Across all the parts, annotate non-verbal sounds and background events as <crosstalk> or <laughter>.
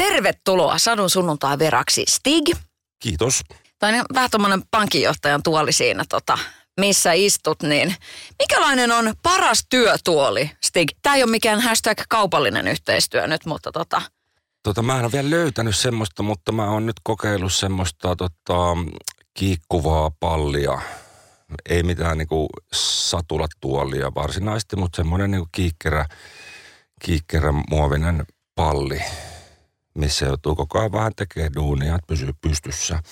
Tervetuloa Sadun sunnuntai veraksi Stig. Kiitos. Tai vähän tuommoinen pankinjohtajan tuoli siinä, tota, missä istut, niin mikälainen on paras työtuoli, Stig? Tämä ei ole mikään hashtag kaupallinen yhteistyö nyt, mutta tota... Tota, mä en ole vielä löytänyt semmoista, mutta mä oon nyt kokeillut semmoista tota, kiikkuvaa pallia. Ei mitään niinku satulatuolia varsinaisesti, mutta semmoinen niinku kiikkerä, kiikkerä muovinen palli missä joutuu koko ajan vähän tekemään duunia, että pysyy pystyssä.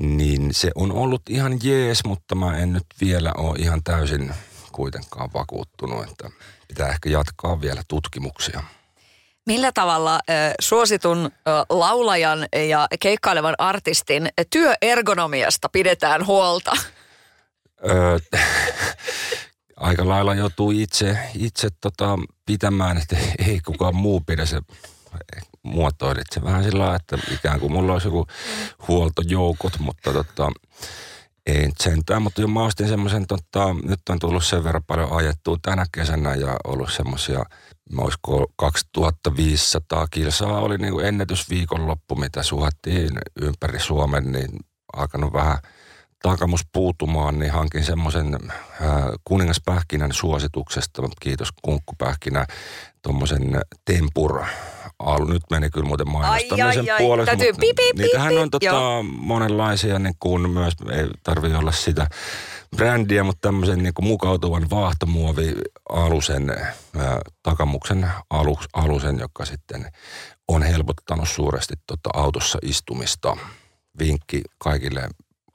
Niin se on ollut ihan jees, mutta mä en nyt vielä ole ihan täysin kuitenkaan vakuuttunut, että pitää ehkä jatkaa vielä tutkimuksia. Millä tavalla suositun laulajan ja keikkailevan artistin työergonomiasta pidetään huolta? Öö, <laughs> aika lailla joutuu itse, itse tota, pitämään, että ei kukaan muu pidä se muotoilit se vähän sillä että ikään kuin mulla olisi joku huoltojoukot, mutta tota, ei sentään, mutta jo mä ostin semmoisen, tota, nyt on tullut sen verran paljon ajettua tänä kesänä ja ollut semmoisia, olisiko 2500 kilsaa. Oli niin kuin ennätysviikonloppu, mitä suhattiin ympäri Suomen, niin alkanut vähän takamus puutumaan, niin hankin semmoisen äh, kuningaspähkinän suosituksesta, kiitos kunkkupähkinä, tuommoisen tempura Alu, nyt meni kyllä muuten mainostamisen puolesta. Täytyy mutta pipi, pipi, niitähän on tota, monenlaisia, niin kuin myös ei tarvi olla sitä brändiä, mutta tämmöisen niin kuin mukautuvan vaahtomuovi alusen, ää, takamuksen alus, alusen, joka sitten on helpottanut suuresti tota autossa istumista. Vinkki kaikille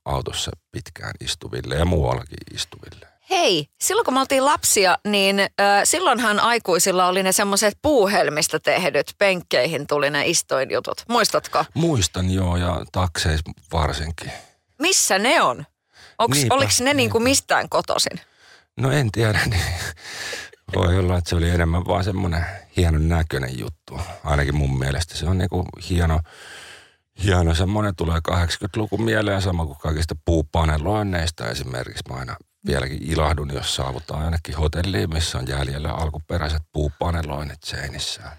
autossa pitkään istuville ja muuallakin istuville. Hei, silloin kun me oltiin lapsia, niin äh, silloinhan aikuisilla oli ne semmoiset puuhelmistä tehdyt, penkkeihin tuli ne istoinjutut. Muistatko? Muistan joo, ja takseis varsinkin. Missä ne on? Onks, niinpä, oliko ne niin kuin mistään kotoisin? No en tiedä, niin <laughs> voi olla, että se oli enemmän vaan semmoinen hienon näköinen juttu. Ainakin mun mielestä se on niin kuin hieno, hieno semmoinen tulee 80-luku mieleen sama kuin kaikista puupaneloinneista esimerkiksi. Mä aina vieläkin ilahdun, jos saavutaan ainakin hotelliin, missä on jäljellä alkuperäiset puupaneloinnit seinissään.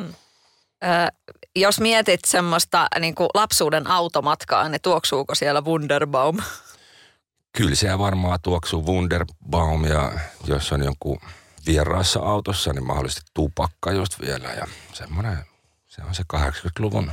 Hmm. Ö, jos mietit semmoista niin kuin lapsuuden automatkaa, niin tuoksuuko siellä Wunderbaum? Kyllä se varmaan tuoksuu Wunderbaum ja jos on jonkun vieraassa autossa, niin mahdollisesti tupakka just vielä ja semmoinen, se on se 80-luvun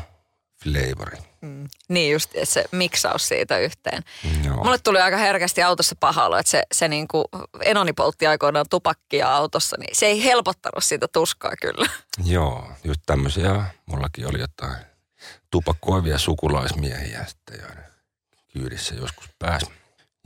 flavori. Mm. Niin just se miksaus siitä yhteen. Joo. Mulle tuli aika herkästi autossa paha olo, että se, se niinku, enoni poltti aikoinaan tupakkia autossa, niin se ei helpottanut siitä tuskaa kyllä. Joo, just tämmöisiä, mullakin oli jotain tupakkoivia sukulaismiehiä sitten, joiden kyydissä joskus pääsi.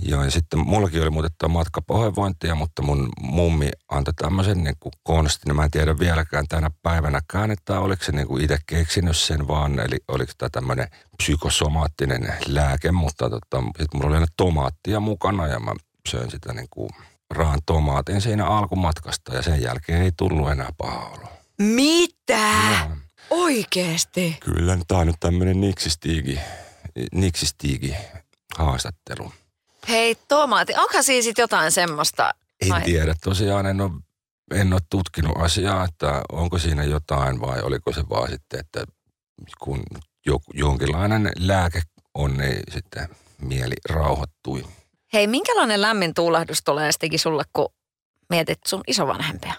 Joo, ja sitten mullakin oli muuten matka pahoinvointia, mutta mun mummi antoi tämmöisen niin kuin konstin. Mä en tiedä vieläkään tänä päivänäkään, että oliko se niin kuin itse keksinyt sen vaan, eli oliko tämä tämmöinen psykosomaattinen lääke, mutta tota, sitten mulla oli aina tomaattia mukana ja mä söin sitä niin kuin raan tomaatin siinä alkumatkasta ja sen jälkeen ei tullut enää paha olo. Mitä? No. Oikeesti? Kyllä, tämä on nyt tämmöinen niksistiigi, niksistiigi haastattelu. Hei tomaatti, onko siis jotain semmoista? En vai? tiedä, tosiaan en ole, en ole tutkinut asiaa, että onko siinä jotain vai oliko se vaan sitten, että kun jonkinlainen lääke on, niin sitten mieli rauhoittui. Hei, minkälainen lämmin tuulahdus tulee sittenkin sulle, kun mietit sun isovanhempia?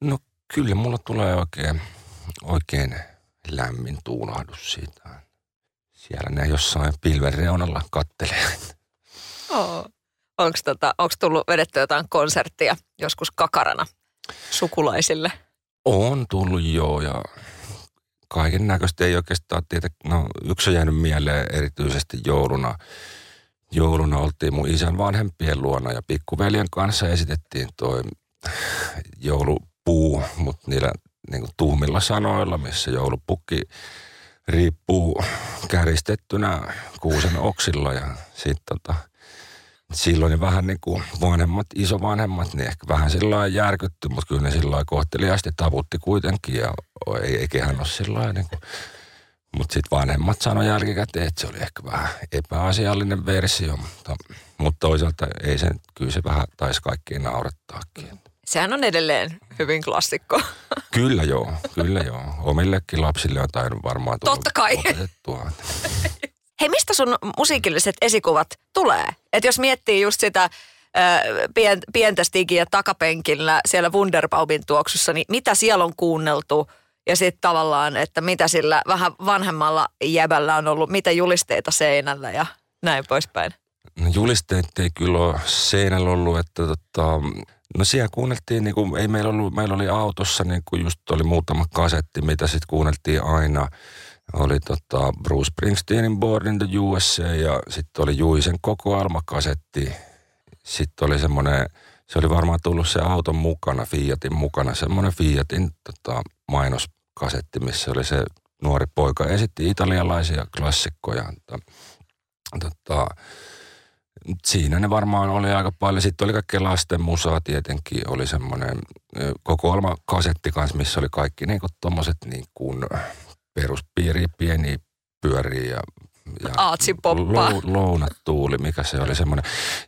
No kyllä mulla tulee oikein, oikein lämmin tuulahdus siitä. Siellä ne jossain pilven reunalla kattelee. Oh. Onko tota, tullut vedetty jotain konserttia joskus kakarana sukulaisille? On tullut joo ja kaiken näköistä ei oikeastaan tiedä. No yksi on jäänyt mieleen erityisesti jouluna. Jouluna oltiin mun isän vanhempien luona ja pikkuveljen kanssa esitettiin toi joulupuu, mutta niillä niin tuhmilla sanoilla, missä joulupukki riippuu käristettynä kuusen oksilla ja sitten tota, silloin vähän niin kuin vanhemmat, isovanhemmat, niin ehkä vähän sillä lailla järkytty, mutta kyllä ne sillä lailla kohteliaasti taputti kuitenkin ja ei, ei kehän ole sillä lailla niin kuin mutta sitten vanhemmat sanoi jälkikäteen, että se oli ehkä vähän epäasiallinen versio, mutta, mutta toisaalta ei se, kyllä se vähän taisi kaikkiin naurattaakin. Sehän on edelleen hyvin klassikko. Kyllä joo, kyllä joo. Omillekin lapsille on tainnut varmaan Totta kai. opetettua. <laughs> Hei, mistä sun musiikilliset esikuvat tulee? Et jos miettii just sitä pientä stigiä takapenkillä siellä Wunderbaubin tuoksussa, niin mitä siellä on kuunneltu? Ja sitten tavallaan, että mitä sillä vähän vanhemmalla jäbällä on ollut, mitä julisteita seinällä ja näin poispäin. No julisteet ei kyllä ole seinällä ollut, että tota, no siellä kuunneltiin, niin kuin, ei meillä ollut, meillä oli autossa niin kuin just oli muutama kasetti, mitä sitten kuunneltiin aina. Oli tota Bruce Springsteenin Born in the USA ja sitten oli Juisen kokoelmakasetti. Sitten oli semmoinen, se oli varmaan tullut se auton mukana, Fiatin mukana, semmoinen Fiatin tota, mainoskasetti, missä oli se nuori poika esitti italialaisia klassikkoja. Tota, siinä ne varmaan oli aika paljon. Sitten oli kaikkea lasten musaa tietenkin. Oli semmoinen kokoelma kasetti kanssa, missä oli kaikki niin tommoset niin kuin peruspiiri, pieni pyöriä ja ja Aatsipoppaa. Lou, lounatuuli, mikä se oli semmoinen.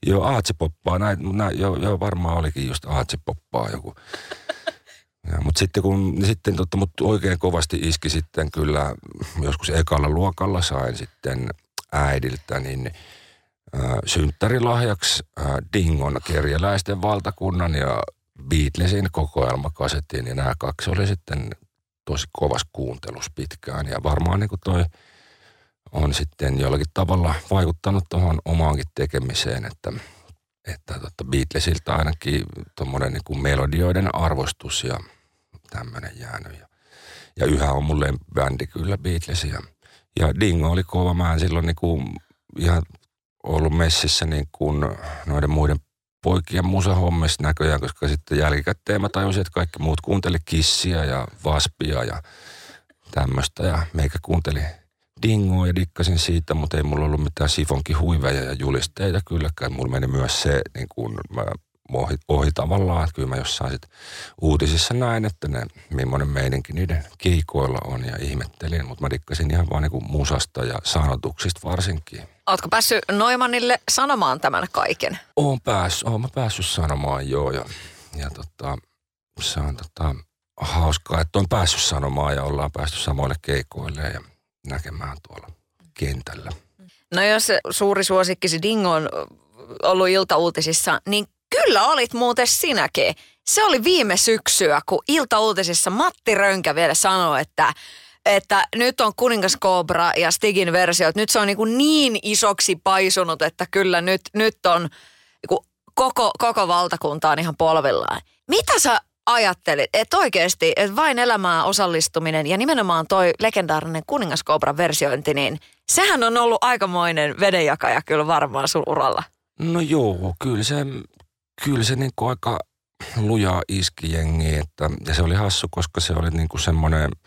Joo, aatsipoppaa, näin, näin, joo, joo, varmaan olikin just aatsipoppaa joku. <laughs> Ja, mutta sitten kun, sitten totta, mut oikein kovasti iski sitten kyllä, joskus ekalla luokalla sain sitten äidiltä, niin äh, synttärilahjaksi äh, Dingon kerjäläisten valtakunnan ja Beatlesin kokoelmakasettiin. Ja nämä kaksi oli sitten tosi kovas kuuntelus pitkään. Ja varmaan niin kuin toi on sitten jollakin tavalla vaikuttanut tuohon omaankin tekemiseen, että, että tota Beatlesilta ainakin tuommoinen niin melodioiden arvostus ja tämmöinen jäänyt. Ja, ja yhä on mulle bändi kyllä Beatlesia. Ja Dingo oli kova. Mä en silloin niin kuin ihan ollut messissä niin kuin noiden muiden poikien musahommissa näköjään, koska sitten jälkikäteen mä tajusin, että kaikki muut kuunteli kissiä ja vaspia ja tämmöistä. Ja meikä kuunteli dingoa ja dikkasin siitä, mutta ei mulla ollut mitään sifonkin huiveja ja julisteita kylläkään. Mulla meni myös se, niin kuin mä ohi, ohi tavallaan, että kyllä mä jossain sit uutisissa näin, että ne, millainen meininki niiden keikoilla on ja ihmettelin, mutta mä dikkasin ihan vaan niin musasta ja sanotuksista varsinkin. Ootko päässyt Noimannille sanomaan tämän kaiken? Oon päässyt, oon mä päässyt sanomaan joo ja, ja tota, se on tota, hauskaa, että on päässyt sanomaan ja ollaan päästy samoille keikoille ja näkemään tuolla kentällä. No jos suuri suosikkisi Dingo on ollut iltauutisissa, niin kyllä olit muuten sinäkin. Se oli viime syksyä, kun iltauutisissa Matti Rönkä vielä sanoi, että että nyt on Kuningas Cobra ja Stigin versio, että nyt se on niin, niin isoksi paisunut, että kyllä nyt, nyt on niin koko, koko valtakunta on ihan polvillaan. Mitä sä ajattelit, että oikeasti, että vain elämään osallistuminen ja nimenomaan toi legendaarinen Kuningas Cobra versiointi, niin sehän on ollut aikamoinen vedenjakaja kyllä varmaan sun uralla. No joo, kyllä se, kyllä se niin aika lujaa iski jengi, että, ja se oli hassu, koska se oli niin kuin semmoinen –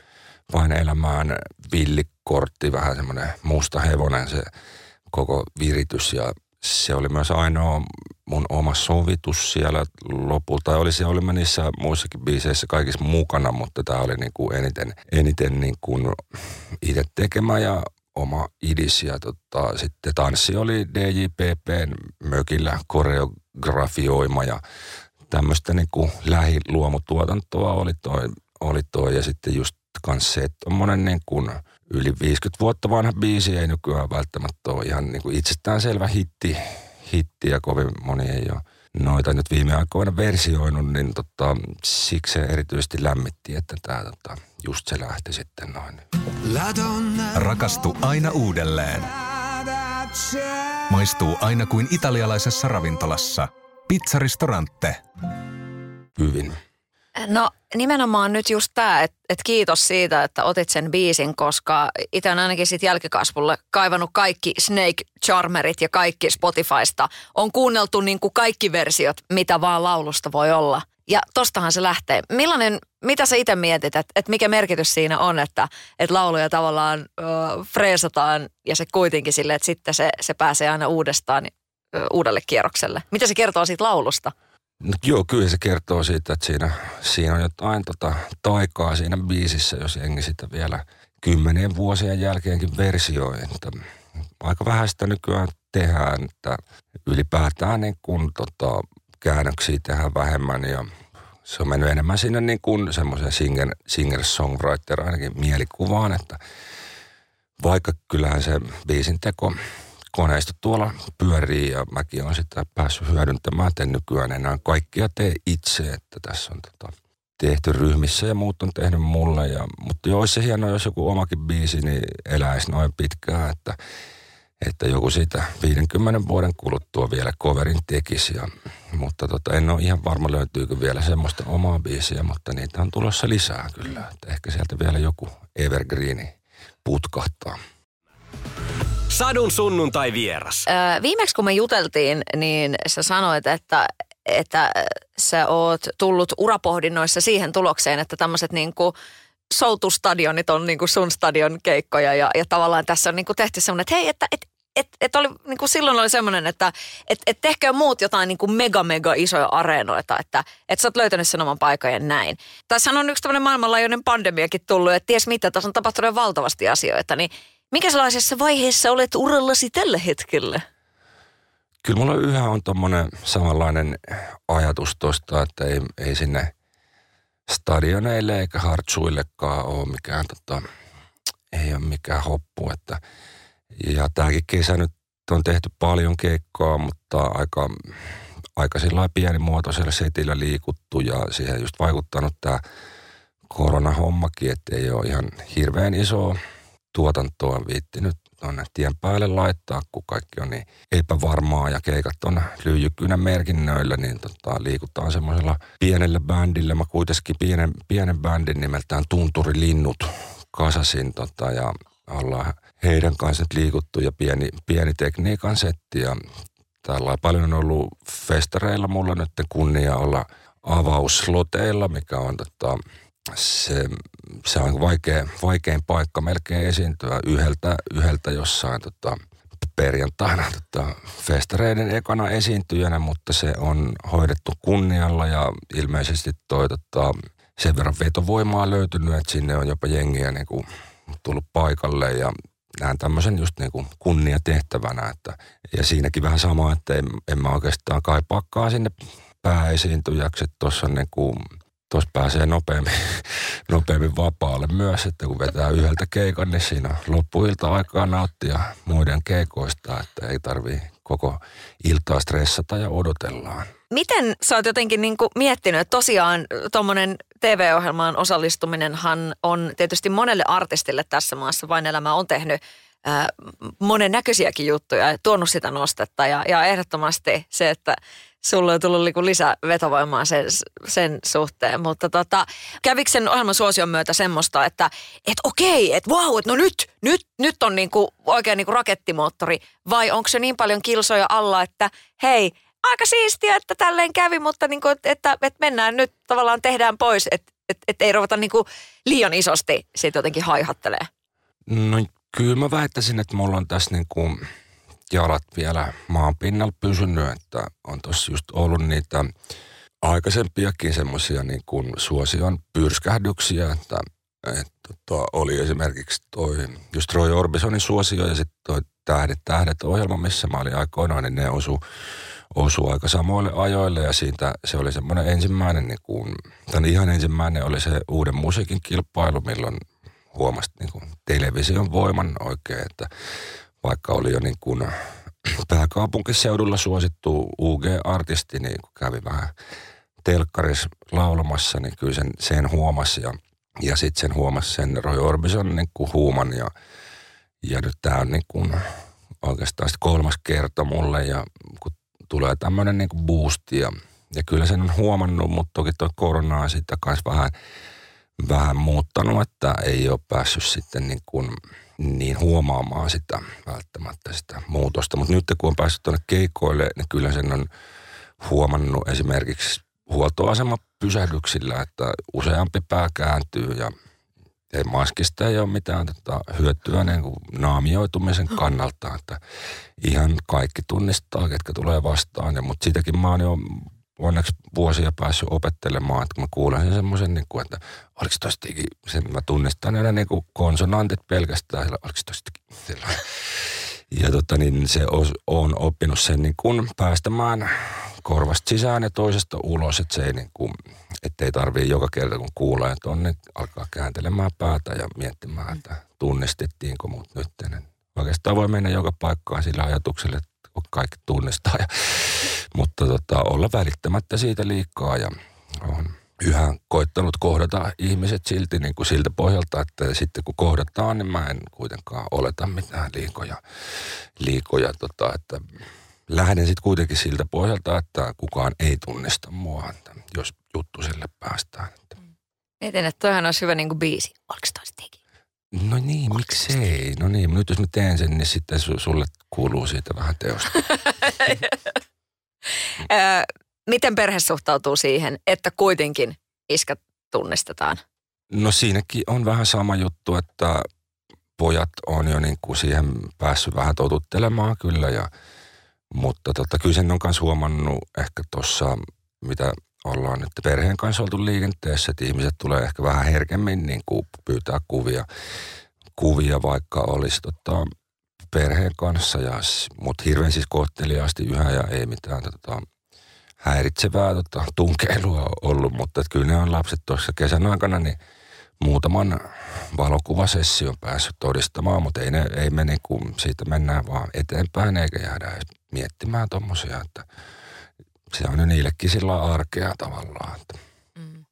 vain elämään villikortti, vähän semmoinen musta hevonen se koko viritys ja se oli myös ainoa mun oma sovitus siellä lopulta. Oli se oli niissä muissakin biiseissä kaikissa mukana, mutta tämä oli niin kuin eniten, eniten niin kuin itse tekemä ja oma idis. Ja tota, sitten tanssi oli DJPPn mökillä koreografioima ja tämmöistä niin kuin lähiluomutuotantoa oli toi, oli toi. Ja sitten just kanssa se, että tommonen niin kuin yli 50 vuotta vanha biisi ei nykyään välttämättä ole ihan niin kuin itsestäänselvä hitti, hitti ja kovin moni ei ole noita nyt viime aikoina versioinut, niin tota, siksi se erityisesti lämmitti, että tämä tota, just se lähti sitten noin. Rakastu aina uudelleen. Maistuu aina kuin italialaisessa ravintolassa. Pizzaristorante. Hyvin. No nimenomaan nyt just tämä, että et kiitos siitä, että otit sen biisin, koska itse on ainakin sitten jälkikasvulle kaivannut kaikki Snake Charmerit ja kaikki Spotifysta. On kuunneltu niin kuin kaikki versiot, mitä vaan laulusta voi olla. Ja tostahan se lähtee. Millainen, mitä sä itse mietit, että, että mikä merkitys siinä on, että, että lauluja tavallaan ö, freesataan ja se kuitenkin sille, että sitten se, se pääsee aina uudestaan ö, uudelle kierrokselle. Mitä se kertoo siitä laulusta? No, joo, kyllä se kertoo siitä, että siinä, siinä on jotain tota, taikaa siinä biisissä, jos jengi sitä vielä kymmenien vuosien jälkeenkin versioi. Että aika vähän sitä nykyään tehdään, että ylipäätään niin kun, tota, käännöksiä tehdään vähemmän ja se on mennyt enemmän sinne niin kuin semmoisen singer, singer-songwriter ainakin mielikuvaan, että vaikka kyllähän se biisin teko koneisto tuolla pyörii ja mäkin olen sitä päässyt hyödyntämään, että en nykyään enää kaikkia tee itse, että tässä on tota, tehty ryhmissä ja muut on tehnyt mulle. Ja, mutta jo olisi se hienoa, jos joku omakin biisi niin eläisi noin pitkään, että, että joku siitä 50 vuoden kuluttua vielä coverin tekisi. Ja, mutta tota, en ole ihan varma löytyykö vielä semmoista omaa biisiä, mutta niitä on tulossa lisää kyllä. Että ehkä sieltä vielä joku evergreeni putkahtaa. Sadun sunnuntai vieras. Öö, viimeksi kun me juteltiin, niin sä sanoit, että, että sä oot tullut urapohdinnoissa siihen tulokseen, että tämmöiset niin soutustadionit on niin sun stadion keikkoja ja, ja tavallaan tässä on niin tehty semmoinen, että hei, että et, et, et oli, niin kuin silloin oli semmoinen, että et, et tehkää muut jotain niin kuin mega mega isoja areenoita, että et sä oot löytänyt sen oman paikan ja näin. Tässä on yksi tämmöinen maailmanlaajuinen pandemiakin tullut, että ties mitä, tässä on tapahtunut valtavasti asioita, niin minkälaisessa vaiheessa olet urallasi tällä hetkellä? Kyllä mulla yhä on tommonen samanlainen ajatus tosta, että ei, ei sinne stadioneille eikä hartsuillekaan ole mikään, tota, ei ole mikään hoppu. Että, ja tämäkin kesä nyt on tehty paljon keikkoa, mutta aika, aika sillä pienimuotoisella setillä liikuttu ja siihen just vaikuttanut tämä koronahommakin, että ei ole ihan hirveän iso tuotantoa viittinyt tuonne tien päälle laittaa, kun kaikki on niin epävarmaa ja keikat on lyijykynän merkinnöillä, niin tota, liikutaan semmoisella pienellä bändillä. Mä kuitenkin pienen, pienen bändin nimeltään Tunturilinnut kasasin tota, ja ollaan heidän kanssa nyt liikuttu ja pieni, pieni tekniikan setti ja tällä paljon on ollut festareilla mulla nyt kunnia olla avausloteilla, mikä on tota, se, se on vaikea, vaikein paikka melkein esiintyä yhdeltä, yhdeltä jossain tota, perjantaina tota, festareiden ekana esiintyjänä, mutta se on hoidettu kunnialla ja ilmeisesti toi tota, sen verran vetovoimaa löytynyt, että sinne on jopa jengiä niin kuin, tullut paikalle ja näen tämmöisen just niin kuin kunniatehtävänä. Että, ja siinäkin vähän sama, että en, en mä oikeastaan kaipaakaan sinne pääesiintyjäksi. Tuossa niin kuin tuossa pääsee nopeammin, <laughs> nopeammin vapaalle myös, että kun vetää yhdeltä keikan, niin siinä loppuilta aikaa nauttia muiden keikoista, että ei tarvii koko iltaa stressata ja odotellaan. Miten sä oot jotenkin niin kuin miettinyt, että tosiaan tuommoinen TV-ohjelmaan osallistuminenhan on tietysti monelle artistille tässä maassa, vain elämä on tehnyt monen näköisiäkin juttuja ja tuonut sitä nostetta ja, ja ehdottomasti se, että sulle on tullut niinku lisää vetovoimaa sen, sen suhteen. Mutta tota, kävikö sen ohjelman suosion myötä semmoista, että et okei, että vau, että no nyt, nyt, nyt on niinku oikein niinku rakettimoottori. Vai onko se niin paljon kilsoja alla, että hei, aika siistiä, että tälleen kävi, mutta niinku, että, että, että mennään nyt tavallaan tehdään pois, että että että ei ruveta niinku liian isosti siitä jotenkin haihattelee. No kyllä mä väittäisin, että mulla on tässä niinku jalat vielä maan pinnalla pysynyt, että on tuossa just ollut niitä aikaisempiakin semmoisia niin kuin suosion pyrskähdyksiä, että, että tota, oli esimerkiksi toi just Roy Orbisonin suosio ja sitten toi Tähdet, tähdet ohjelma, missä mä olin aikoinaan, niin ne osu, osu aika samoille ajoille ja siitä se oli semmoinen ensimmäinen, niin kuin, tai ihan ensimmäinen oli se uuden musiikin kilpailu, milloin huomasit niin kuin television voiman oikein, että vaikka oli jo niin kuin <clears throat> pääkaupunkiseudulla suosittu UG-artisti, niin kun kävi vähän telkkarissa laulamassa, niin kyllä sen, sen huomasi ja, ja sitten sen huomasi sen Roy Orbison niin kuin huuman ja, ja nyt tämä on niin kuin oikeastaan kolmas kerta mulle ja kun tulee tämmöinen niin kuin boost ja, ja kyllä sen on huomannut, mutta toki tuo korona on kanssa vähän, vähän muuttanut, että ei ole päässyt sitten niin kuin – niin huomaamaan sitä välttämättä sitä muutosta. Mutta nyt kun on päässyt tuonne keikoille, niin kyllä sen on huomannut esimerkiksi huoltoasema pysähdyksillä, että useampi pää kääntyy ja ei maskista ei ole mitään tota, hyötyä niin kuin naamioitumisen kannalta, että ihan kaikki tunnistaa, ketkä tulee vastaan, ja, mutta siitäkin mä oon jo onneksi vuosia päässyt opettelemaan, että mä kuulen sen semmoisen, niin että oliko tosta sen mä tunnistan aina niin kuin konsonantit pelkästään, oliko tosta ja tota, niin se on oppinut sen niin kuin päästämään korvasta sisään ja toisesta ulos, että se ei niin kuin, ettei tarvii joka kerta kun kuulee on, niin alkaa kääntelemään päätä ja miettimään, että tunnistettiinko mut nyt. Niin oikeastaan voi mennä joka paikkaan sillä ajatuksella, että kaikki tunnistaa. Ja, mutta tota, olla välittämättä siitä liikaa ja on yhä koittanut kohdata ihmiset silti niin kuin siltä pohjalta, että sitten kun kohdataan, niin mä en kuitenkaan oleta mitään liikoja. liikoja tota, että lähden sitten kuitenkin siltä pohjalta, että kukaan ei tunnista mua, että jos juttu sille päästään. Että. Mietin, että toihan olisi hyvä niin kuin biisi. Oliko No niin, miksei? No niin, nyt jos mä teen sen, niin sitten sulle kuuluu siitä vähän teosta. <laughs> Miten perhe suhtautuu siihen, että kuitenkin iskät tunnistetaan? No siinäkin on vähän sama juttu, että pojat on jo niin kuin siihen päässyt vähän totuttelemaan kyllä. Ja, mutta tota, kyllä sen on myös huomannut ehkä tuossa, mitä ollaan nyt perheen kanssa oltu liikenteessä, että ihmiset tulee ehkä vähän herkemmin niin kuin pyytää kuvia, kuvia vaikka olisi tota, perheen kanssa, ja, mutta hirveän siis kohteliaasti yhä ja ei mitään tota, häiritsevää tota, tunkeilua ollut, mutta kyllä ne on lapset tuossa kesän aikana, niin muutaman valokuvasession päässyt todistamaan, mutta ei, ne, ei me niinku, siitä mennään vaan eteenpäin eikä jäädä edes miettimään tuommoisia, että se on jo niillekin sillä arkea tavallaan. Mm.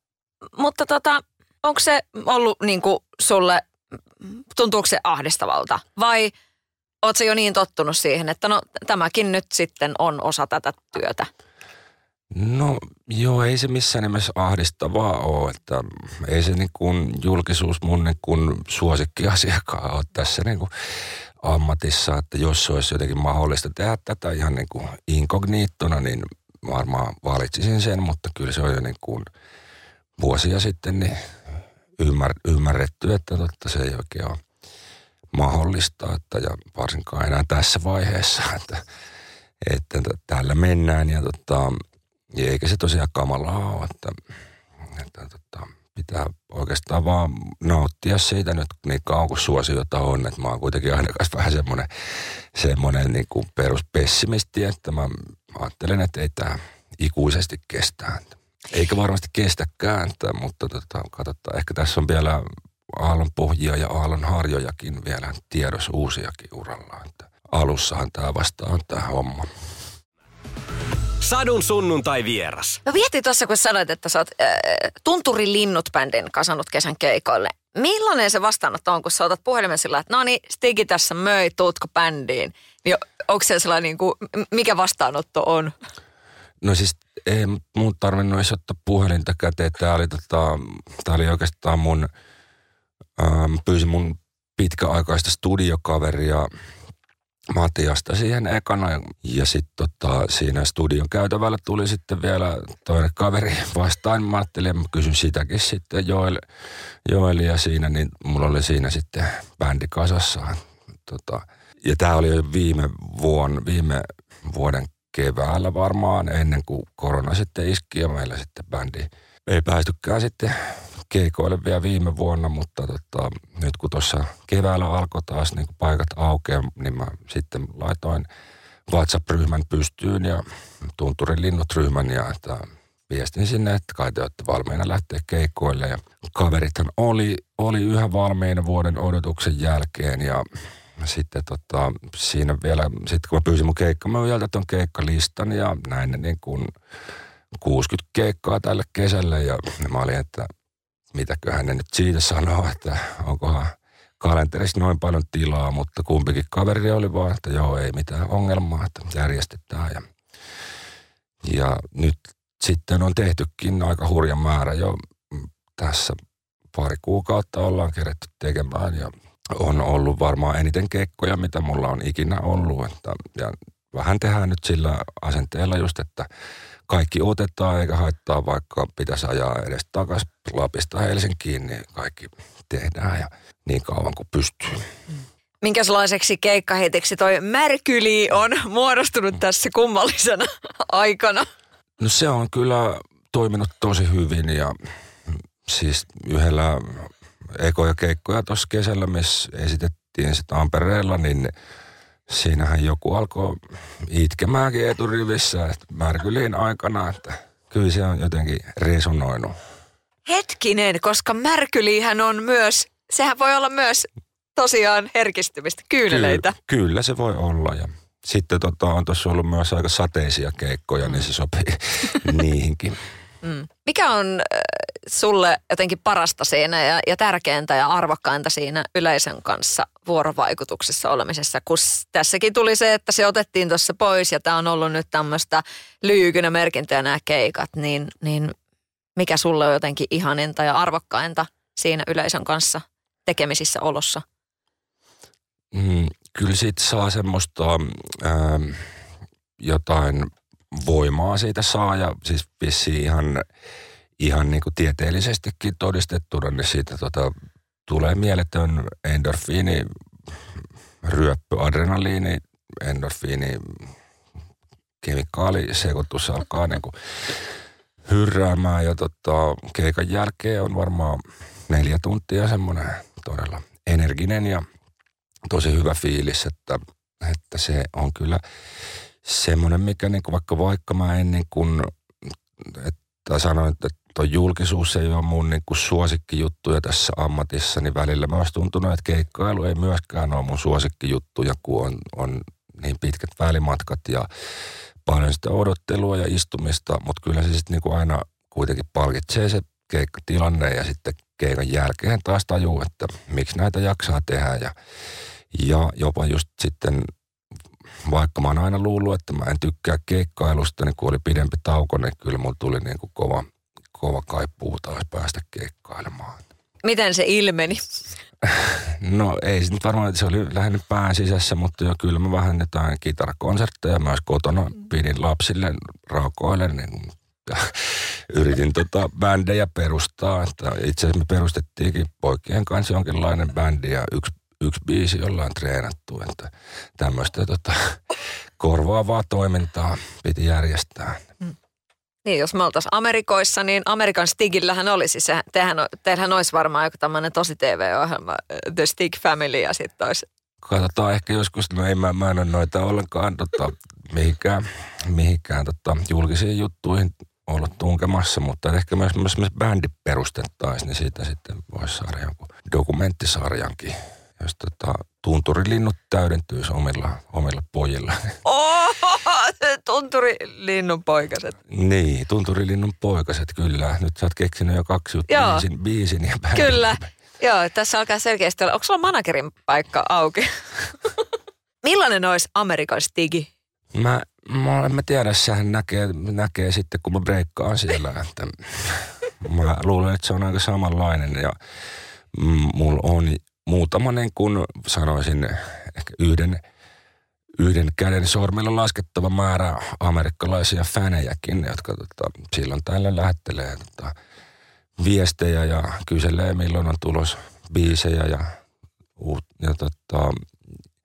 Mutta tota, onko se ollut niinku sulle, tuntuuko se ahdistavalta vai ootko jo niin tottunut siihen, että no tämäkin nyt sitten on osa tätä työtä? No joo, ei se missään nimessä ahdistavaa ole, että ei se niin kuin julkisuus mun niin kuin suosikkiasiakaan ole tässä niin kuin ammatissa, että jos se olisi jotenkin mahdollista tehdä tätä ihan niin kuin inkogniittona, niin varmaan valitsisin sen, mutta kyllä se on jo niin kuin vuosia sitten niin ymmär, ymmärretty, että totta se ei oikein ole mahdollista, että ja varsinkaan enää tässä vaiheessa, <laughs> että, että täällä mennään ja tota, eikä se tosiaan kamalaa ole, että, että, että pitää oikeastaan vaan nauttia siitä nyt niin kauan kuin suosiota on, että mä oon kuitenkin aina vähän semmoinen, semmoinen niin kuin peruspessimisti, että mä ajattelen, että ei tämä ikuisesti kestää. Eikä varmasti kestäkään, mutta tota, katsotaan, ehkä tässä on vielä aallon pohjia ja aallon harjojakin vielä tiedossa uusiakin uralla. Että alussahan tämä vasta on tämä homma. Sadun sunnuntai vieras. Mä vietin tuossa, kun sanoit, että sä oot äh, Tunturin linnut-bändin kasannut kesän keikoille. Millainen se vastaanotto on, kun sä otat puhelimen sillä, että no niin, Stigi tässä möi, tuutko bändiin? Niin onko se sellainen, niin kuin, mikä vastaanotto on? No siis ei mun tarvinnut edes ottaa puhelinta käteen. Tämä oli, tota, tää oli oikeastaan mun, ähm, pyysin mun pitkäaikaista studiokaveria Matiasta siihen ekana. Ja sitten tota, siinä studion käytävällä tuli sitten vielä toinen kaveri vastaan. Mä ajattelin, mä kysyn sitäkin sitten Joel, Joelia siinä, niin mulla oli siinä sitten bändi kasassa. Tota, ja tämä oli jo viime, vuon, viime vuoden keväällä varmaan, ennen kuin korona sitten iski ja meillä sitten bändi ei päästykään sitten keikoille vielä viime vuonna, mutta tota, nyt kun tuossa keväällä alkoi taas niin paikat aukeaa, niin mä sitten laitoin WhatsApp-ryhmän pystyyn ja Tunturin linnut-ryhmän ja että viestin sinne, että kai te olette valmiina lähteä keikoille. Ja kaverithan oli, oli yhä valmiina vuoden odotuksen jälkeen ja sitten tota, siinä vielä, sitten kun mä pyysin mun keikkamyyjältä tuon keikkalistan ja näin niin kuin 60 keikkaa tälle kesälle ja mä olin, että mitäköhän ne nyt siitä sanoo, että onkohan kalenterissa noin paljon tilaa, mutta kumpikin kaveri oli vaan, että joo, ei mitään ongelmaa, että järjestetään. Ja, ja nyt sitten on tehtykin aika hurja määrä jo tässä pari kuukautta ollaan keretty tekemään ja on ollut varmaan eniten kekkoja, mitä mulla on ikinä ollut. Että, ja vähän tehdään nyt sillä asenteella just, että kaikki otetaan eikä haittaa, vaikka pitäisi ajaa edes takaisin Lapista Helsinkiin, niin kaikki tehdään ja niin kauan kuin pystyy. Minkälaiseksi keikkahitiksi toi Märkyli on muodostunut tässä kummallisena aikana? No se on kyllä toiminut tosi hyvin ja siis yhdellä ekoja keikkoja tuossa kesällä, missä esitettiin sitä Ampereella, niin siinähän joku alkoi itkemäänkin eturivissä, että Märkyliin aikana, että kyllä se on jotenkin resonoinut. Hetkinen, koska Märkylihän on myös, sehän voi olla myös tosiaan herkistymistä, kyyneleitä. Kyllä, kyllä se voi olla ja sitten tota, on tuossa ollut myös aika sateisia keikkoja, niin se sopii <laughs> niihinkin. Mm. Mikä on äh, sulle jotenkin parasta siinä ja, ja tärkeintä ja arvokkainta siinä yleisön kanssa vuorovaikutuksessa olemisessa, kun tässäkin tuli se, että se otettiin tuossa pois ja tämä on ollut nyt tämmöistä lyykynä merkintöjä nämä keikat, niin, niin mikä sulle on jotenkin ihaninta ja arvokkainta siinä yleisön kanssa tekemisissä olossa? Mm, kyllä siitä saa semmoista ää, jotain voimaa siitä saa ja siis vissiin ihan, ihan niin kuin tieteellisestikin todistettuna, niin siitä tota, tulee mieletön endorfiini, ryöppy, adrenaliini, endorfiini, kemikaalisekoitus alkaa niin kuin hyrräämään ja tota, keikan jälkeen on varmaan neljä tuntia semmoinen todella energinen ja tosi hyvä fiilis, että, että se on kyllä semmoinen, mikä niin kuin vaikka vaikka mä en niin kuin, että sanoin, että tuo julkisuus ei ole mun niin kuin suosikkijuttuja tässä ammatissa, niin välillä myös tuntunut, että keikkailu ei myöskään ole mun suosikkijuttuja, kun on, on niin pitkät välimatkat ja paljon sitä odottelua ja istumista, mutta kyllä se sitten niin aina kuitenkin palkitsee se keikkatilanne ja sitten keikan jälkeen taas tajuu, että miksi näitä jaksaa tehdä ja, ja jopa just sitten vaikka mä oon aina luullut, että mä en tykkää keikkailusta, niin kun oli pidempi tauko, niin kyllä mulla tuli niin kuin kova, kova kaipuu taas päästä keikkailemaan. Miten se ilmeni? No ei se nyt varmaan, että se oli lähinnä pään sisässä, mutta jo kyllä mä vähän jotain kitarakonsertteja myös kotona pidin lapsille raukoille, niin <laughs> yritin tota bändejä perustaa. Itse asiassa me perustettiinkin poikien kanssa jonkinlainen bändi ja yksi yksi biisi ollaan treenattu, että tämmöistä tota, korvaavaa toimintaa piti järjestää. Mm. Niin, jos me oltaisiin Amerikoissa, niin Amerikan Stigillähän olisi se, tehän, teillähän olisi varmaan joku tämmöinen tosi TV-ohjelma, The Stig Family, ja sitten olisi... Katsotaan ehkä joskus, no ei mä, mä en ole noita ollenkaan tota, mihinkään, mihinkään tota, julkisiin juttuihin ollut tunkemassa, mutta ehkä myös, myös, myös bändi perustettaisiin, niin siitä sitten voisi saada jonkun dokumenttisarjankin jos tota, tunturilinnut täydentyisi omilla, omilla pojilla. <laughs> Oh, tunturilinnun poikaset. Niin, tunturilinnun poikaset, kyllä. Nyt sä oot keksinyt jo kaksi juttua, biisin, biisin ja bändin. Kyllä. Joo, tässä alkaa selkeästi olla. Onko sulla managerin paikka auki? <laughs> Millainen olisi Amerikan stigi? Mä, mä, en mä tiedä, sehän näkee, näkee sitten, kun mä breikkaan siellä. Että <laughs> mä luulen, että se on aika samanlainen ja mulla on muutama niin kuin sanoisin ehkä yhden, yhden käden sormella laskettava määrä amerikkalaisia fänejäkin, jotka tota, silloin tällä lähettelee tota, viestejä ja kyselee milloin on tulos biisejä ja, ja tota,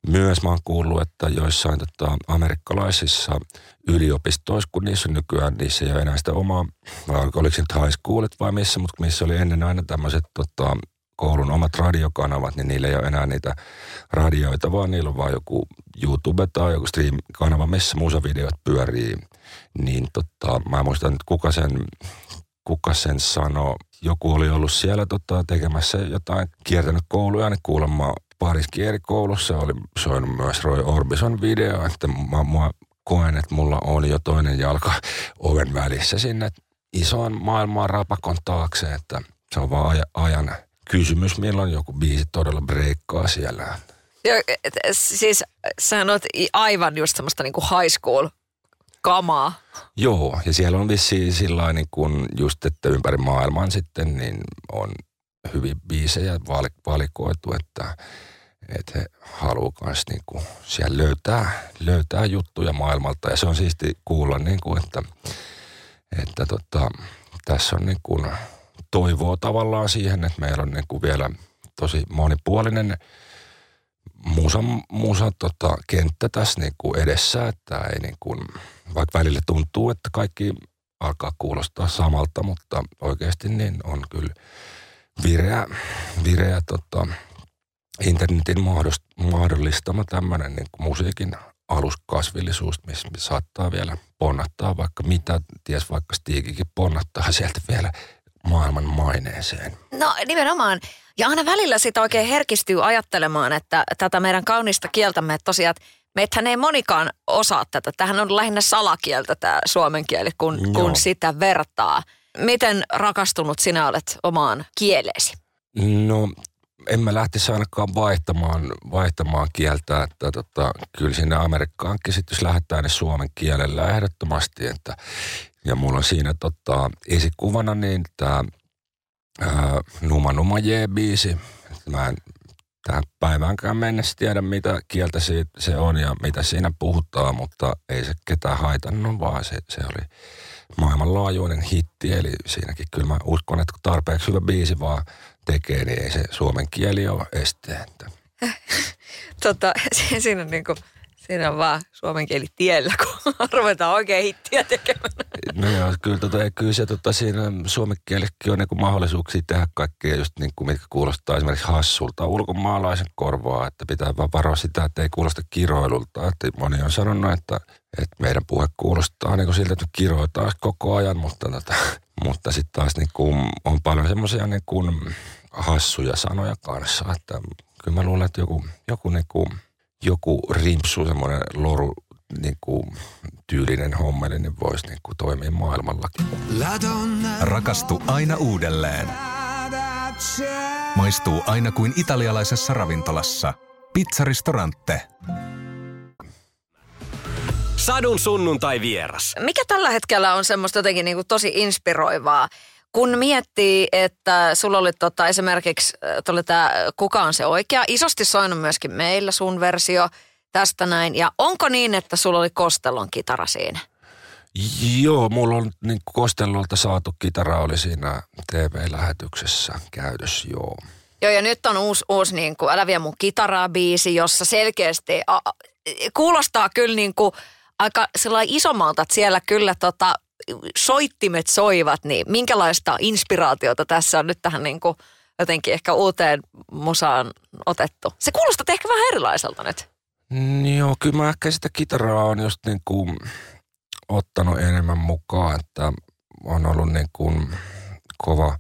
myös mä oon kuullut, että joissain tota, amerikkalaisissa yliopistoissa, kun niissä on nykyään, niissä ei ole enää sitä omaa, vai oliko se nyt high schoolit vai missä, mutta missä oli ennen aina tämmöiset tota, koulun omat radiokanavat, niin niillä ei ole enää niitä radioita, vaan niillä on vaan joku YouTube tai joku stream-kanava, missä musavideot pyörii. Niin tota, mä muistan, että kuka sen, kuka sen sanoi. Joku oli ollut siellä tota, tekemässä jotain, kiertänyt kouluja, niin kuulemma Paris koulussa oli soinut myös Roy Orbison video, että mä, mä koen, että mulla on jo toinen jalka oven välissä sinne isoon maailmaan rapakon taakse, että se on vaan ajan kysymys, milloin joku biisi todella breikkaa siellä. Ja, et, siis sä oot aivan just semmoista niinku high school kamaa. Joo, ja siellä on vissiin sillä niin kuin just, että ympäri maailman sitten niin on hyvin biisejä valikoitu, että, että he haluaa haluaa myös niin kuin siellä löytää, löytää juttuja maailmalta. Ja se on siisti kuulla, niin kuin, että, että tota, tässä on niin kuin toivoa tavallaan siihen, että meillä on niin kuin vielä tosi monipuolinen musa, musa tota, kenttä tässä niin kuin edessä, että ei niin kuin, vaikka välillä tuntuu, että kaikki alkaa kuulostaa samalta, mutta oikeasti niin on kyllä vireä, vireä tota, internetin mahdollistama tämmöinen niin musiikin aluskasvillisuus, missä saattaa vielä ponnattaa vaikka mitä, ties vaikka Stiikikin ponnattaa sieltä vielä maailman maineeseen. No nimenomaan. Ja aina välillä sitä oikein herkistyy ajattelemaan, että tätä meidän kaunista kieltämme, että tosiaan Meithän ei monikaan osaa tätä. Tähän on lähinnä salakieltä tämä suomen kieli, kun, kun sitä vertaa. Miten rakastunut sinä olet omaan kieleesi? No en mä lähtisi ainakaan vaihtamaan, vaihtamaan kieltä, että tota, kyllä sinne Amerikkaankin sitten, jos lähdetään niin suomen kielellä ehdottomasti, että ja mulla on siinä tota, esikuvana niin tämä Numa Numa J-biisi. Mä en tähän päiväänkään mennessä tiedä, mitä kieltä siitä se on ja mitä siinä puhutaan, mutta ei se ketään haitannut, vaan se, se oli maailmanlaajuinen hitti. Eli siinäkin kyllä mä uskon, että kun tarpeeksi hyvä biisi vaan tekee, niin ei se suomen kieli ole este. <laughs> tota, <laughs> siinä on niin kuin Siinä on vaan suomen kieli tiellä, kun <laughs> ruvetaan oikein hittiä tekemään. No joo, kyllä, tota, kyllä se tota, siinä suomen kielessäkin on niin mahdollisuuksia tehdä kaikkea just niin kuin mitkä kuulostaa esimerkiksi hassulta ulkomaalaisen korvaa, että pitää vaan varoa sitä, että ei kuulosta kiroilulta. Että moni on sanonut, että, että meidän puhe kuulostaa niin kuin siltä, että kiroitaan koko ajan, mutta, tota, mutta sitten taas niin kuin on paljon semmoisia niin kuin hassuja sanoja kanssa, että kyllä mä luulen, että joku, joku niin kuin – joku rimpsu, semmoinen loru niin kuin, tyylinen hommeli, niin voisi niin kuin, toimia maailmallakin. Rakastu aina uudelleen. Maistuu aina kuin italialaisessa ravintolassa. Pizzaristorante. Sadun sunnuntai vieras. Mikä tällä hetkellä on semmoista jotenkin niin kuin tosi inspiroivaa? Kun miettii, että sulla oli tota, esimerkiksi tuli tämä Kuka on se oikea, isosti soinut myöskin meillä sun versio tästä näin. Ja onko niin, että sulla oli Kostellon kitara siinä? Joo, mulla on niin Kostellolta saatu kitara oli siinä TV-lähetyksessä käytössä, joo. Joo, ja nyt on uusi, uusi niin kuin Älä vie mun kitaraa biisi, jossa selkeästi a, kuulostaa kyllä niin kuin aika isommalta, että siellä kyllä tota, soittimet soivat, niin minkälaista inspiraatiota tässä on nyt tähän niin kuin jotenkin ehkä uuteen musaan otettu? Se kuulostaa ehkä vähän erilaiselta nyt. Joo, kyllä mä ehkä sitä kitaraa on just niin kuin ottanut enemmän mukaan, että on ollut niin kuin kova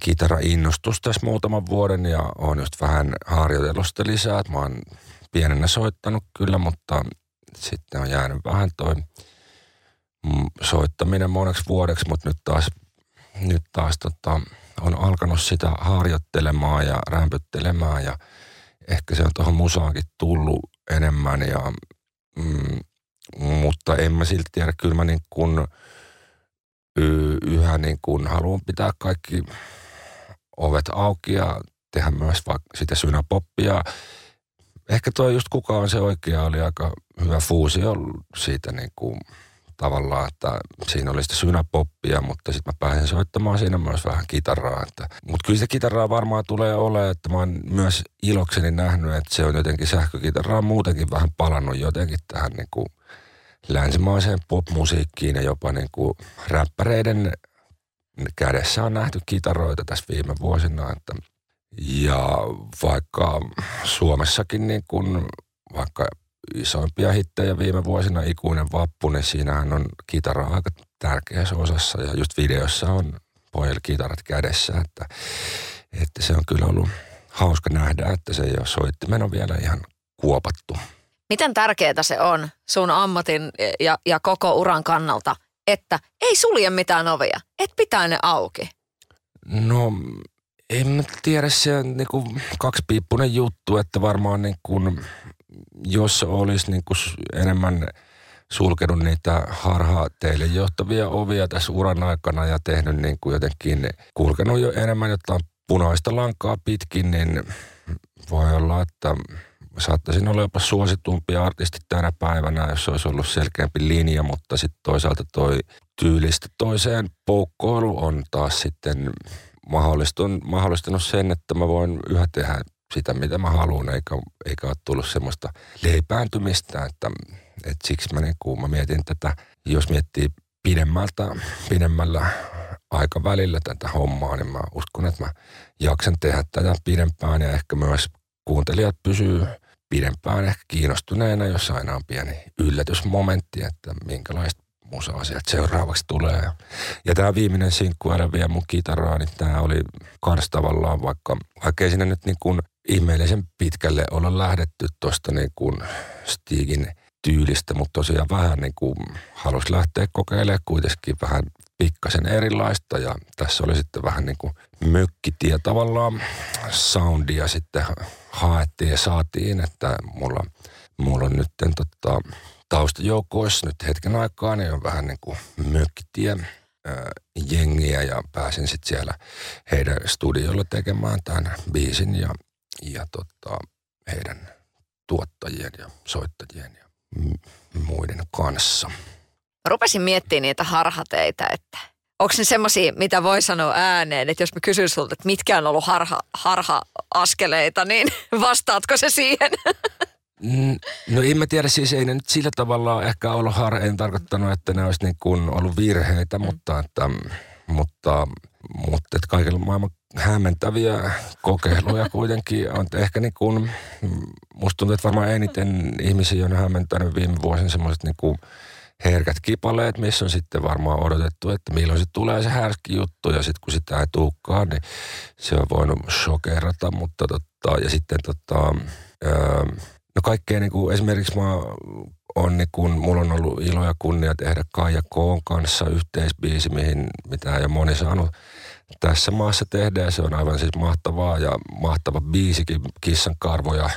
kitara-innostus tässä muutaman vuoden ja on just vähän harjoitellut lisää. Mä oon pienenä soittanut kyllä, mutta sitten on jäänyt vähän toi soittaminen moneksi vuodeksi, mutta nyt taas, nyt taas tota, on alkanut sitä harjoittelemaan ja rämpyttelemään ja ehkä se on tuohon musaankin tullut enemmän ja mm, mutta en mä silti tiedä, kyllä mä niin kuin yhä niin kuin haluan pitää kaikki ovet auki ja tehdä myös vaikka sitä synäpoppia. Ehkä tuo just kuka on se oikea oli aika hyvä fuusio siitä niin kuin – tavallaan, että siinä oli sitä synäpoppia, mutta sitten mä pääsin soittamaan siinä myös vähän kitaraa. Että, mutta kyllä se kitaraa varmaan tulee olemaan, että mä oon myös ilokseni nähnyt, että se on jotenkin sähkökitaraa muutenkin vähän palannut jotenkin tähän niin kuin länsimaiseen popmusiikkiin ja jopa niin kuin räppäreiden kädessä on nähty kitaroita tässä viime vuosina, että ja vaikka Suomessakin niin kuin, vaikka isoimpia hittejä viime vuosina, Ikuinen vappu, niin siinähän on kitara aika tärkeässä osassa ja just videossa on pojilla kitarat kädessä, että, että se on kyllä ollut hauska nähdä, että se ei ole soittimen on vielä ihan kuopattu. Miten tärkeää se on sun ammatin ja, ja koko uran kannalta, että ei sulje mitään ovia, et pitää ne auki? No en mä tiedä, se on niin kuin kaksipiippunen juttu, että varmaan niin kuin jos olisi niin kuin enemmän sulkenut niitä harhaa teille johtavia ovia tässä uran aikana ja tehnyt niin kuin jotenkin, kulkenut jo enemmän jotain punaista lankaa pitkin, niin voi olla, että saattaisin olla jopa suositumpi artisti tänä päivänä, jos olisi ollut selkeämpi linja, mutta sitten toisaalta toi tyylistä toiseen poukkoilu on taas sitten mahdollistanut sen, että mä voin yhä tehdä sitä, mitä mä haluan, eikä, eikä ole tullut semmoista leipääntymistä, että, että siksi mä, niin kun mä mietin tätä, jos miettii pidemmältä, pidemmällä aikavälillä tätä hommaa, niin mä uskon, että mä jaksan tehdä tätä pidempään ja ehkä myös kuuntelijat pysyy pidempään ehkä kiinnostuneena, jos aina on pieni yllätysmomentti, että minkälaista musaa sieltä seuraavaksi tulee. Ja tämä viimeinen sinkku, älä vie mun kitaraa, niin tämä oli kans tavallaan, vaikka, vaikka ei siinä nyt niin kuin ihmeellisen pitkälle olla lähdetty tuosta niin kuin Stigin tyylistä, mutta tosiaan vähän niin kuin halusi lähteä kokeilemaan kuitenkin vähän pikkasen erilaista ja tässä oli sitten vähän niin kuin mökkitie tavallaan. Soundia sitten haettiin ja saatiin, että mulla, mulla on nyt tota, taustajoukoissa nyt hetken aikaa, niin on vähän niin kuin mökkitie jengiä ja pääsin sitten siellä heidän studiolla tekemään tämän biisin ja, ja tota, heidän tuottajien ja soittajien ja muiden kanssa. rupesin miettimään niitä harhateita, että onko ne semmoisia, mitä voi sanoa ääneen, että jos mä kysyn sulta, että mitkä on ollut harha, harha-askeleita, niin <laughs> vastaatko se siihen? Mm, no en mä tiedä, siis ei ne nyt sillä tavalla ehkä ollut har, en tarkoittanut, että ne olisi niin kuin ollut virheitä, mm. mutta, että, mutta, mutta että kaikilla maailman hämmentäviä kokeiluja kuitenkin on ehkä niin kuin, musta tuntuu, että varmaan eniten ihmisiä on hämmentänyt viime vuosina semmoiset niin kuin herkät kipaleet, missä on sitten varmaan odotettu, että milloin se tulee se härski juttu ja sitten kun sitä ei tulekaan, niin se on voinut shokerata, mutta tota, ja sitten tota, öö, no kaikkea niin kuin esimerkiksi mä on niin kuin, mulla on ollut ilo ja kunnia tehdä Kaija Koon kanssa yhteisbiisi, mihin mitä ole moni saanut tässä maassa tehdä ja se on aivan siis mahtavaa ja mahtava biisikin, kissan karvoja.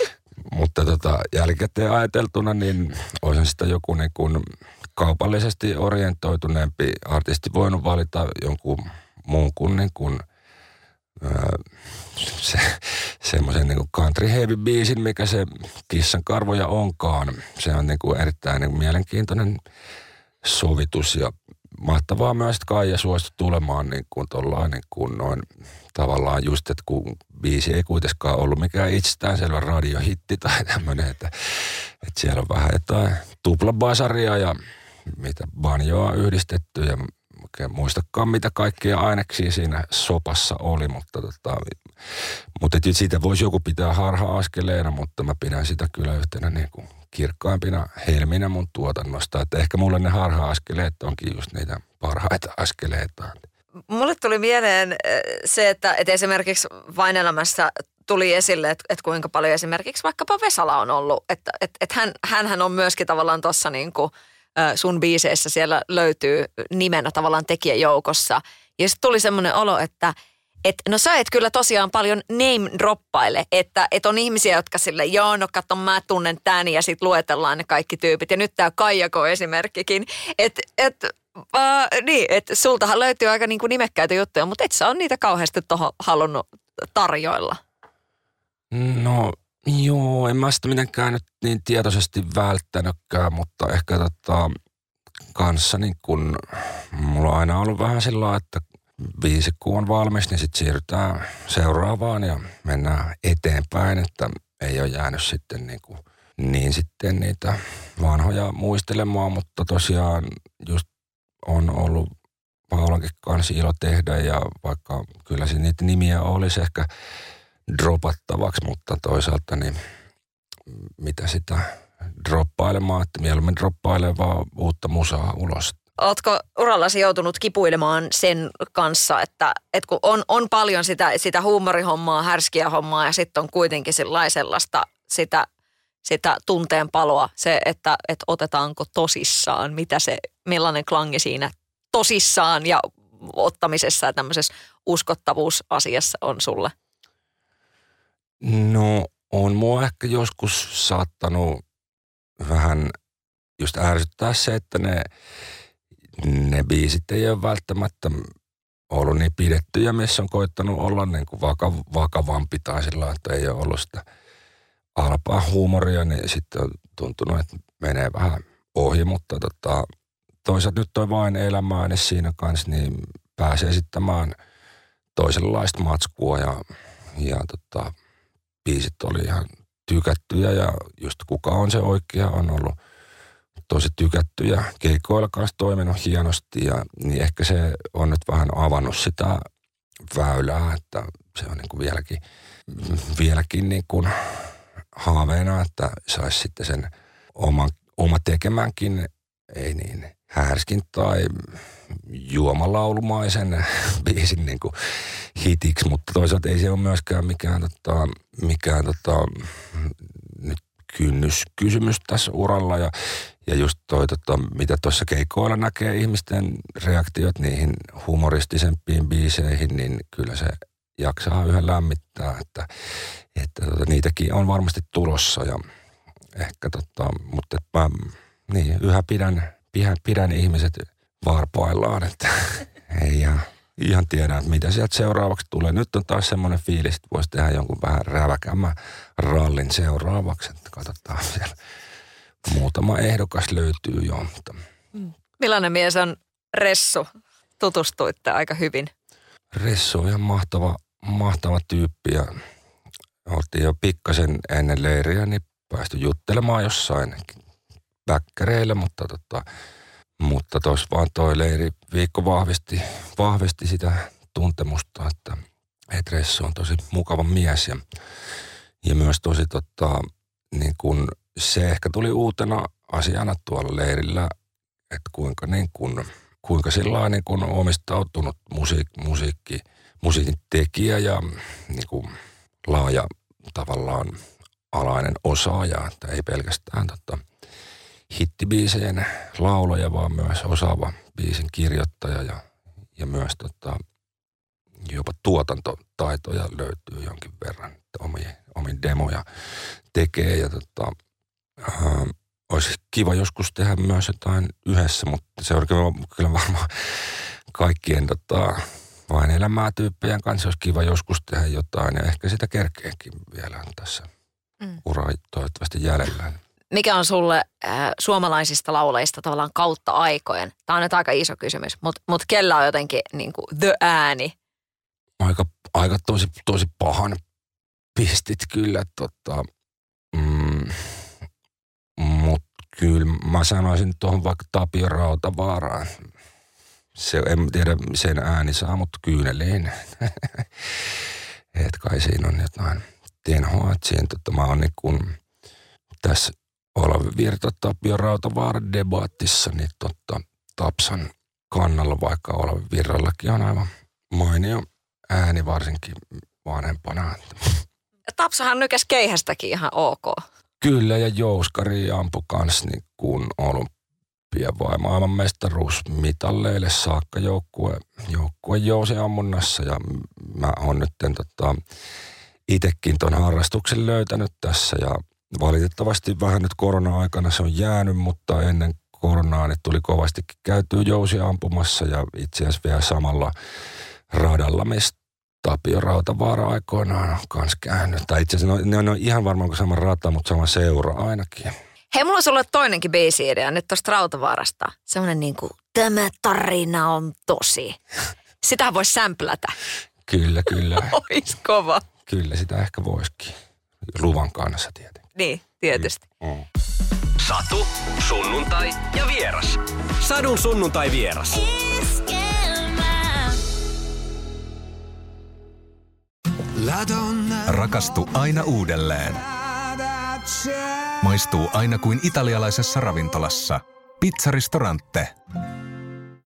<laughs> Mutta tota, jälkikäteen ajateltuna, niin olisin sitä joku niin kuin kaupallisesti orientoituneempi artisti voinut valita jonkun muun kuin, niin kuin se, semmoisen niin country heavy biisin, mikä se kissan karvoja onkaan. Se on niin kuin erittäin niin kuin mielenkiintoinen sovitus ja mahtavaa myös, että Kaija suostui tulemaan niin kuin niin kuin noin tavallaan just, että kun biisi ei kuitenkaan ollut mikään itsestäänselvä radiohitti tai tämmöinen, että, että siellä on vähän jotain tuplabasaria ja mitä banjoa yhdistetty ja oikein muistakaan mitä kaikkia aineksia siinä sopassa oli, mutta, tota, mutta siitä voisi joku pitää harha-askeleena, mutta mä pidän sitä kyllä yhtenä niin kuin kirkkaimpina helminä mun tuotannosta. Että ehkä mulle ne harha-askeleet onkin just niitä parhaita askeleita. Mulle tuli mieleen äh, se, että, että esimerkiksi vain elämässä tuli esille, että, että kuinka paljon esimerkiksi vaikkapa Vesala on ollut. Että, että, että hän, hänhän on myöskin tavallaan tuossa niin kuin sun biiseissä siellä löytyy nimenä tavallaan tekijäjoukossa. Ja sitten tuli semmoinen olo, että – että no sä et kyllä tosiaan paljon name droppaile, että et on ihmisiä, jotka sille, joo no katso mä tunnen tän ja sitten luetellaan ne kaikki tyypit. Ja nyt tämä Kaijako esimerkkikin, että et, niin, että sultahan löytyy aika niinku nimekkäitä juttuja, mutta et sä on niitä kauheasti tuohon halunnut tarjoilla. No joo, en mä sitä mitenkään nyt niin tietoisesti välttänytkään, mutta ehkä tota, kanssa niin kun, mulla on aina ollut vähän sillä että viisi kun on valmis, niin sitten siirrytään seuraavaan ja mennään eteenpäin, että ei ole jäänyt sitten niin, kuin, niin sitten niitä vanhoja muistelemaan, mutta tosiaan just on ollut Paulankin kanssa ilo tehdä ja vaikka kyllä se niitä nimiä olisi ehkä dropattavaksi, mutta toisaalta niin mitä sitä droppailemaan, että mieluummin droppailee vaan uutta musaa ulos. Oletko urallasi joutunut kipuilemaan sen kanssa, että, että kun on, on paljon sitä, sitä huumorihommaa, härskiä hommaa ja sitten on kuitenkin sellaista sitä, sitä tunteen paloa, se, että, että otetaanko tosissaan, mitä se, millainen klangi siinä tosissaan ja ottamisessa ja tämmöisessä uskottavuusasiassa on sulle? No on mua ehkä joskus saattanut vähän just ärsyttää se, että ne ne biisit ei ole välttämättä ollut niin pidettyjä, missä on koittanut olla niin kuin vaka, vakavampi tai sillä että ei ole ollut sitä alpaa huumoria, niin sitten on tuntunut, että menee vähän ohi, mutta tota, toisaalta nyt toi vain elämää siinä kanssa, niin pääsee esittämään toisenlaista matskua ja, ja tota, biisit oli ihan tykättyjä ja just kuka on se oikea on ollut tosi tykättyjä. Keikoilla kanssa toiminut hienosti ja niin ehkä se on nyt vähän avannut sitä väylää, että se on niin kuin vieläkin, vieläkin niin kuin haaveena, että saisi sitten sen oman, oma tekemänkin, ei niin härskin tai juomalaulumaisen <laughs> biisin niin kuin hitiksi, mutta toisaalta ei se ole myöskään mikään, tota, mikään tota, nyt kynnyskysymys tässä uralla. Ja, ja just toi, tota, mitä tuossa keikoilla näkee ihmisten reaktiot niihin humoristisempiin biiseihin, niin kyllä se jaksaa yhä lämmittää, että, että tota, niitäkin on varmasti tulossa ja ehkä tota, mutta mä niin, yhä pidän, pidän, pidän ihmiset varpaillaan, että ei ihan, ihan tiedä, että mitä sieltä seuraavaksi tulee. Nyt on taas semmoinen fiilis, että voisi tehdä jonkun vähän räväkämmän rallin seuraavaksi, että katsotaan siellä. Muutama ehdokas löytyy jo, mutta... Millainen mies on Ressu? Tutustuitte aika hyvin. Ressu on ihan mahtava, mahtava tyyppi ja oltiin jo pikkasen ennen leiriä, niin päästy juttelemaan jossain väkkäreillä, mutta tota, mutta tuossa vaan toi leiri viikko vahvisti, vahvisti sitä tuntemusta, että, Ressu on tosi mukava mies ja, ja myös tosi tota, niin kun se ehkä tuli uutena asiana tuolla leirillä, että kuinka niin kun, kuinka sillä niin kun omistautunut musiik, musiikki, musiikin tekijä ja niin kun laaja tavallaan alainen osaaja, että ei pelkästään tota, hittibiiseen laulaja, vaan myös osaava biisin kirjoittaja ja, ja myös tota, jopa tuotantotaitoja löytyy jonkin verran, että omiin, omiin demoja tekee ja tota, äh, olisi kiva joskus tehdä myös jotain yhdessä, mutta se on kyllä varmaan kaikkien tota, vain elämää tyyppien kanssa olisi kiva joskus tehdä jotain ja ehkä sitä kerkeäkin vielä tässä mm. ura toivottavasti jäljellä mikä on sulle äh, suomalaisista lauleista tavallaan kautta aikojen? Tämä on nyt aika iso kysymys, mutta mut kellä on jotenkin niin kuin the ääni? Aika, aika tosi, tosi pahan pistit kyllä. Tota, mm, mutta kyllä mä sanoisin tuohon vaikka Tapio Rautavaaraan. Se, en tiedä, sen ääni saa, mutta kyyneliin. <laughs> Et kai siinä on jotain tenhoa. Siinä, tota, mä oon niin kun, tässä Olavi Virta Tapio Rautavaara debattissa, niin totta, Tapsan kannalla, vaikka Olavi Virrallakin on aivan mainio ääni varsinkin vanhempana. Tapsahan nykäs keihästäkin ihan ok. Kyllä, ja Jouskari ampui kans niin kuin olympia vai maailmanmestaruusmitalleille saakka joukkue, joukkue jousi ammunnassa ja mä oon nyt tota, itekin ton harrastuksen löytänyt tässä ja Valitettavasti vähän nyt korona-aikana se on jäänyt, mutta ennen koronaa niin tuli kovastikin käytyä jousi ampumassa ja itse asiassa vielä samalla radalla, mistä Tapio Rautavaara aikoinaan on kanssa käynyt. Tai itse asiassa ne on, ne on ihan varmaan kuin sama rata, mutta sama seura ainakin. Hei, mulla on sulle toinenkin biisi-idea nyt tuosta Rautavaarasta. Semmoinen niin kuin, tämä tarina on tosi. Sitä voisi sämplätä. Kyllä, kyllä. <laughs> Ois kova. Kyllä, sitä ehkä voisikin. Luvan kanssa tietenkin. Niin, tietysti. Mm. Satu, sunnuntai ja vieras. Sadun sunnuntai vieras. Rakastu aina uudelleen. Maistuu aina kuin italialaisessa ravintolassa. Pizzaristorante.